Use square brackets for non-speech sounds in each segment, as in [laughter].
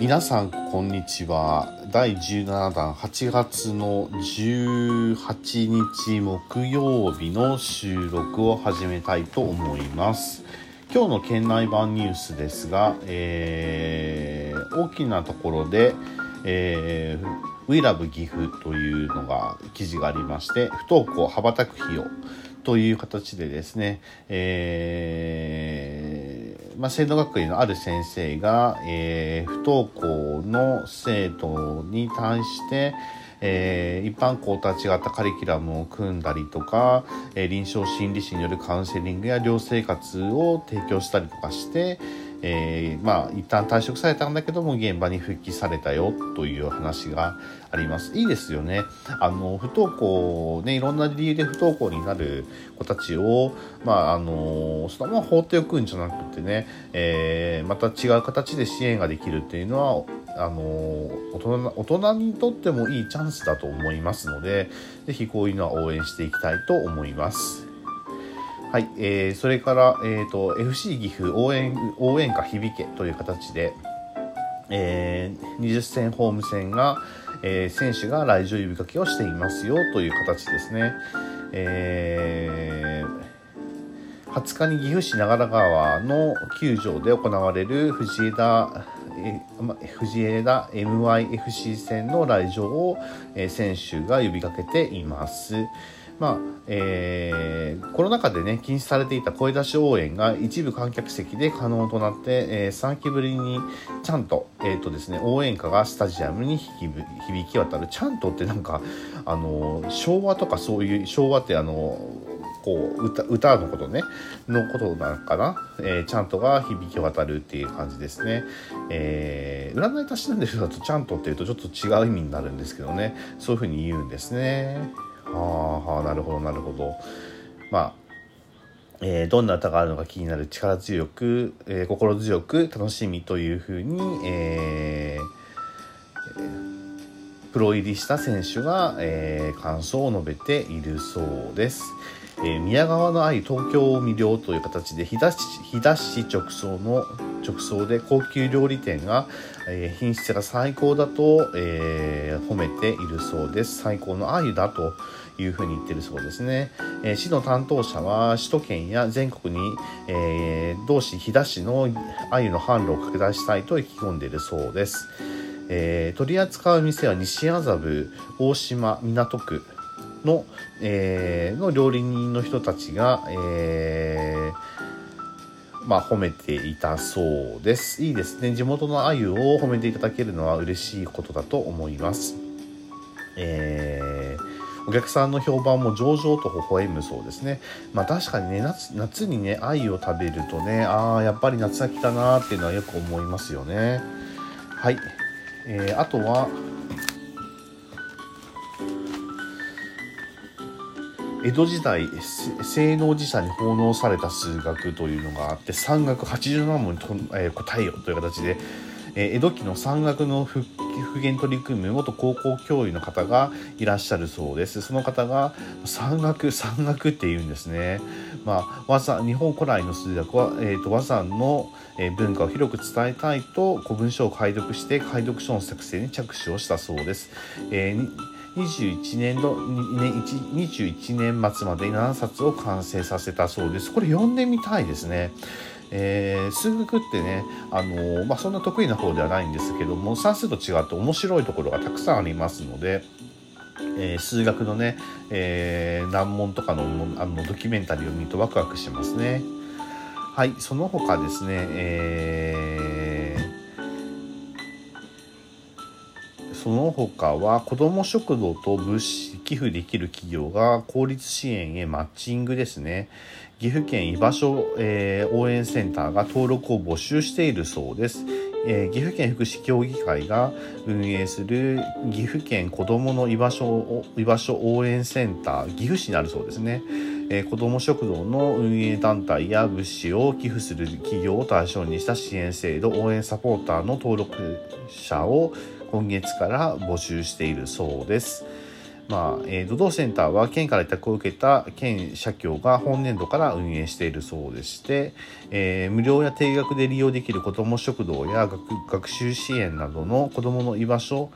皆さんこんにちは。第17弾8月の18日木曜日の収録を始めたいと思います。今日の県内版ニュースですが、えー、大きなところで、えー、We Love 岐阜というのが記事がありまして不登校羽ばたく費用という形でですね、えーまあ、制度学院のある先生が、えー、不登校の生徒に対して、えー、一般校とは違ったカリキュラムを組んだりとか、えー、臨床心理士によるカウンセリングや寮生活を提供したりとかして、えー、まあ一旦退職されたんだけども現場に復帰されたよという話がありますいいですよねあの不登校ねいろんな理由で不登校になる子たちをまああのそのまま放っておくんじゃなくてね、えー、また違う形で支援ができるっていうのはあの大人大人にとってもいいチャンスだと思いますので是非こういうのは応援していきたいと思います。はい、えー、それから、えーと、FC 岐阜応援応援歌響けという形で、えー、20戦ホーム戦が、えー、選手が来場呼びかけをしていますよという形ですね。えー、20日に岐阜市長良川の球場で行われる藤枝藤枝 MYFC 戦の来場を、選手が呼びかけています。まあえー、コロナ禍でね禁止されていた声出し応援が一部観客席で可能となって、えー、3期ぶりにちゃんと,、えーとですね、応援歌がスタジアムに響き渡る。ちゃんとってなんかあの昭和とかそういう昭和ってあのこう歌歌のことねのことなのかな、えー、ちゃんとが響き渡るっていう感じですね、えー、占いたしなんでるだとちゃんとっていうとちょっと違う意味になるんですけどね。そういうふうに言うんですね。はあなるほどなるほどまあえー、どんな歌があるのか気になる力強く、えー、心強く楽しみというふうに、えー、プロ入りした選手が、えー、感想を述べているそうです。えー、宮川の愛東京を魅了という形で日田市直送の直送で高級料理店が、えー、品質が最高だと、えー、褒めているそうです。最高の愛だというふうに言ってるそうですね、えー、市の担当者は首都圏や全国に、えー、同市飛騨市の鮎の販路を拡大したいと意気込んでいるそうです、えー、取り扱う店は西麻布大島港区の,、えー、の料理人の人たちが、えー、まあ、褒めていたそうです。いいですね。地元の鮎を褒めていただけるのは嬉しいことだと思います。えーお客さんの評判も上々と微笑むそうですね。まあ確かにね、夏夏にね、鮎を食べるとね、ああ、やっぱり夏が来たなーっていうのはよく思いますよね。はい。えー、あとは、江戸時代性能寺社に奉納された数学というのがあって山岳87問にと、えー、答えよという形で、えー、江戸期の山岳の復元取り組む元高校教諭の方がいらっしゃるそうです。その方が山岳山岳って言うんですね。まあ和山日本古来の数学は、えーと、和山の文化を広く伝えたいと古文書を解読して解読書の作成に着手をしたそうです、えー21年度21年末までに7冊を完成させたそうですこれ読んでみたいですねえー、数学ってね、あのー、まあ、そんな得意な方ではないんですけども算数と違って面白いところがたくさんありますので、えー、数学のね、え難問とかのあのドキュメンタリーを見るとワクワクしますね。はい、その他ですね、えその他は子ども食堂と物資寄付できる企業が公立支援へマッチングですね。岐阜県居場所、えー、応援センターが登録を募集しているそうです。えー、岐阜県福祉協議会が運営する岐阜県子どもの居場所居場所応援センター岐阜市にあるそうですね、えー、子ども食堂の運営団体や物資を寄付する企業を対象にした支援制度応援サポーターの登録者を今月から募集しているそうです。まあ、えー、土道センターは県から委託を受けた県社協が本年度から運営しているそうでして、えー、無料や定額で利用できる子ども食堂や学習支援などの子どもの居場所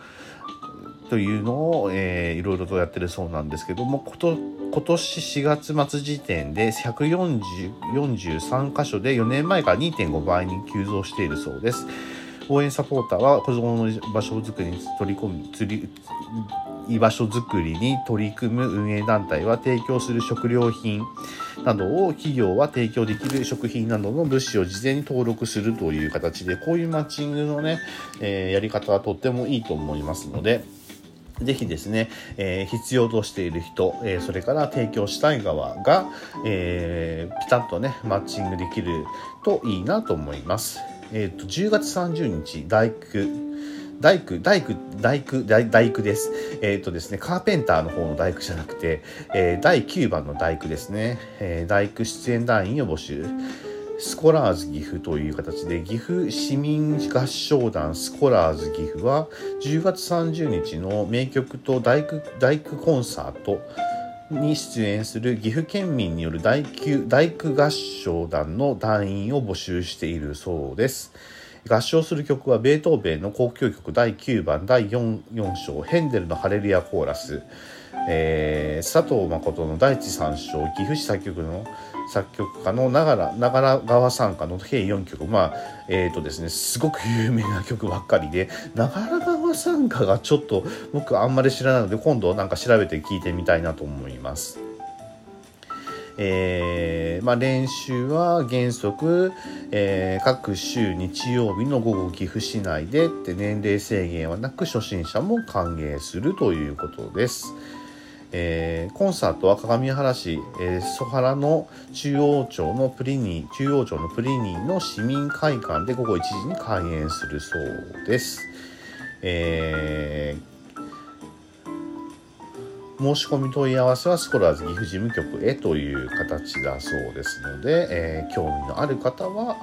というのを、えー、いろいろとやってるそうなんですけどもこと今年4月末時点で143箇所で4年前から2.5倍に急増しているそうです。応援サポーターは子どもの場所づくりに取り込む釣り居場所づくりに取り組む運営団体は提供する食料品などを企業は提供できる食品などの物資を事前に登録するという形でこういうマッチングのね、えー、やり方はとってもいいと思いますので。ぜひですね、えー、必要としている人、えー、それから提供したい側が、えー、ピタッとね、マッチングできるといいなと思います。えっ、と、10月30日、大工、大工、大工、大工、大工です。えっ、とですね、カーペンターの方の大工じゃなくて、え第9番の大工ですね。え大工出演団員を募集。スコラーズ岐阜という形で岐阜市民合唱団スコラーズ岐阜は10月30日の名曲と大工大工コンサートに出演する岐阜県民による大大工合唱団の団員を募集しているそうです。合唱する曲はベートーベンの交響曲第9番第 4, 4章ヘンデルのハレルヤコーラス、えー、佐藤誠の第一三章岐阜市作曲の作曲家の長良長良川参加の計4曲まあえっ、ー、とですねすごく有名な曲ばっかりで長良川参加がちょっと僕あんまり知らないので今度なんか調べて聞いてみたいなと思います。えーまあ、練習は原則、えー、各週日曜日の午後岐阜市内でって年齢制限はなく初心者も歓迎するということです。えー、コンサートは鏡原市、えー、原の中央町のプリニー、中央町のプリニーの市民会館で午後1時に開演するそうです。えー、申し込み問い合わせはスコラーズ岐阜事務局へという形だそうですので、えー、興味のある方は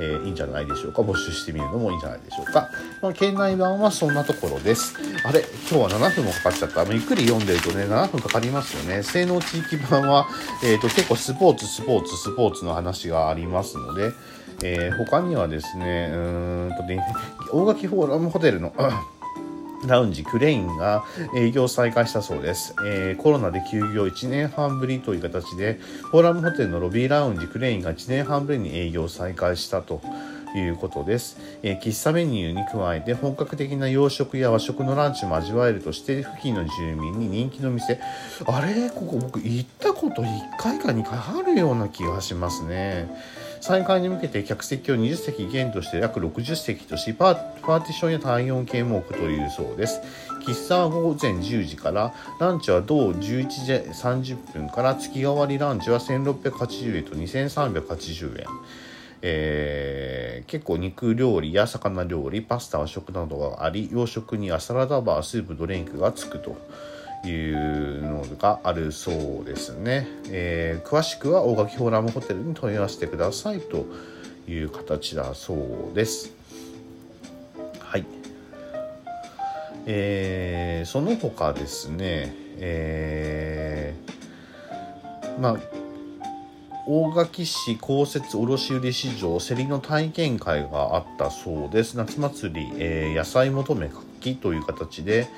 えー、いいんじゃないでしょうか募集してみるのもいいんじゃないでしょうか、まあ、県内版はそんなところです。あれ今日は7分もかかっちゃった。ゆっくり読んでるとね7分かかりますよね。性能地域版は、えーと、結構スポーツスポーツスポーツの話がありますので、えー、他にはですねうんとね大垣フォーラムホテルの [clears throat] ラウンジクレインが営業再開したそうです、えー、コロナで休業1年半ぶりという形でフォーラムホテルのロビーラウンジクレインが1年半ぶりに営業再開したということです、えー、喫茶メニューに加えて本格的な洋食や和食のランチも味わえるとして付近の住民に人気の店。あれ？ここ僕行ったこと1回か2回あるような気がしますね。再開に向けて客席を20席減として約60席としパーティションや体温計も置くというそうです。喫茶は午前10時からランチは同11時30分から月替わりランチは1680円と2380円。えー、結構肉料理や魚料理パスタ和食などがあり洋食にはサラダバースープドリンクがつくと。いうのがあるそうですね、えー、詳しくは大垣フォーラムホテルに問い合わせてくださいという形だそうです。はい。えー、その他ですね。えー、まあ大垣市公設卸売市場競りの体験会があったそうです。夏祭り、えー、野菜求め活気という形で、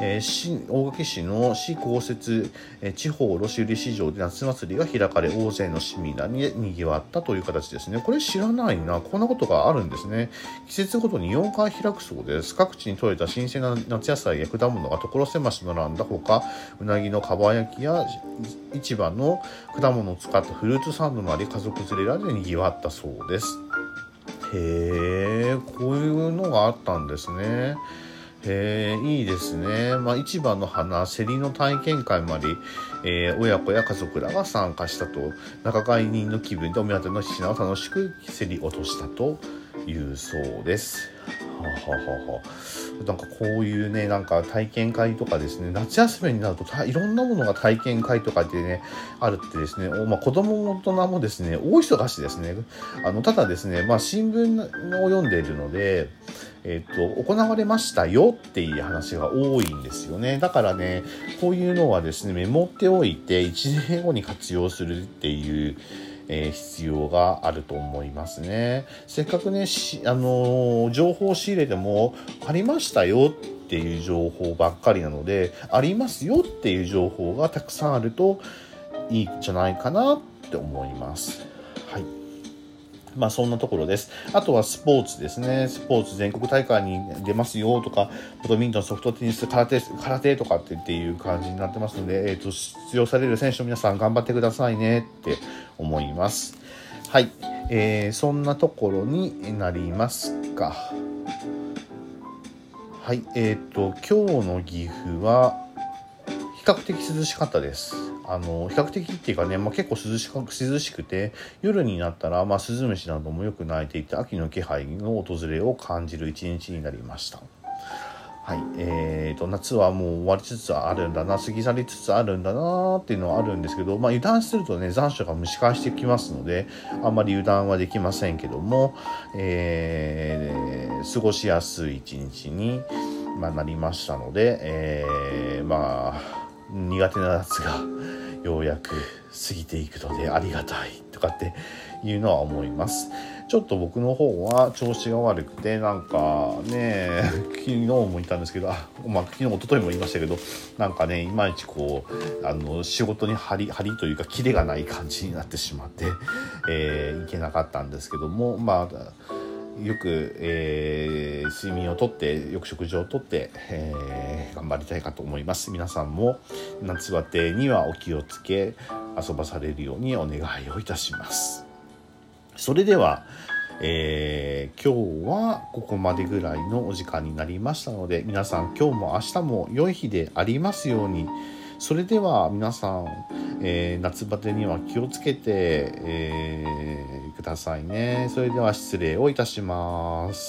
えー、市大垣市の市公設、えー、地方卸売市場で夏祭りが開かれ大勢の市民らににぎわったという形ですね。これ知らないな。こんなことがあるんですね。季節ごとに4回開くそうです。各地に採れた新鮮な夏野菜や果物が所狭し並んだ。ほかうなぎのかば焼きや市場の果物を使ったフルーツサンドなり家族連れらでにぎわったそうです。へえこういうのがあったんですね。へえいいですね。まあ、市場の花、競りの体験会もあり、えー、親子や家族らが参加したと、仲買人の気分でお目当ての品を楽しく競り落としたというそうです。ははははなんかこういうね、なんか体験会とかですね、夏休みになるといろんなものが体験会とかでね、あるってですね、まあ、子供も大人もですね、大忙しですね。あの、ただですね、まあ、新聞を読んでいるので、えっ、と、行われましたよっていう話が多いんですよね。だからね、こういうのはですね、メモっておいて、1年後に活用するっていう、えー、必要があると思いますね。せっかくね、あのー、情報を仕入れても、ありましたよっていう情報ばっかりなので、ありますよっていう情報がたくさんあるといいんじゃないかなって思います。はい。まあそんなところです。あとはスポーツですね。スポーツ全国大会に出ますよとか、バドミントン、ソフトテニス、空手、空手とかってっていう感じになってますので、えっ、ー、と、出場される選手の皆さん頑張ってくださいねって思います。はい。えー、そんなところになりますか。はい。えっ、ー、と、今日の岐阜は、比較的涼しかったです。あの比較的っていうかね、まあ、結構涼し涼しくて夜になったら、まあ、スズムシなどもよく鳴いていて秋の気配の訪れを感じる一日になりました。はいえーと、夏はもう終わりつつあるんだな過ぎ去りつつあるんだなっていうのはあるんですけど、まあ、油断するとね残暑が蒸し返してきますのであんまり油断はできませんけども、えー、過ごしやすい一日に、まあ、なりましたので、えー、まあ苦手な夏がようやく過ぎていくのでありがたいとかっていうのは思います。ちょっと僕の方は調子が悪くてなんかね [laughs] 昨日も言ったんですけどあ、まあ、昨日一昨日も言いましたけどなんかねいまいちこうあの仕事に張り張りというかキレがない感じになってしまって、えー、いけなかったんですけどもまあよく、えー、睡眠をとってよく食事をとって、えー、頑張りたいかと思います。皆さんも夏バテにはお気をつけ遊ばされるようにお願いをいたします。それでは、えー、今日はここまでぐらいのお時間になりましたので皆さん今日も明日も良い日でありますようにそれでは皆さん、えー、夏バテには気をつけて、えー、くださいね。それでは失礼をいたします。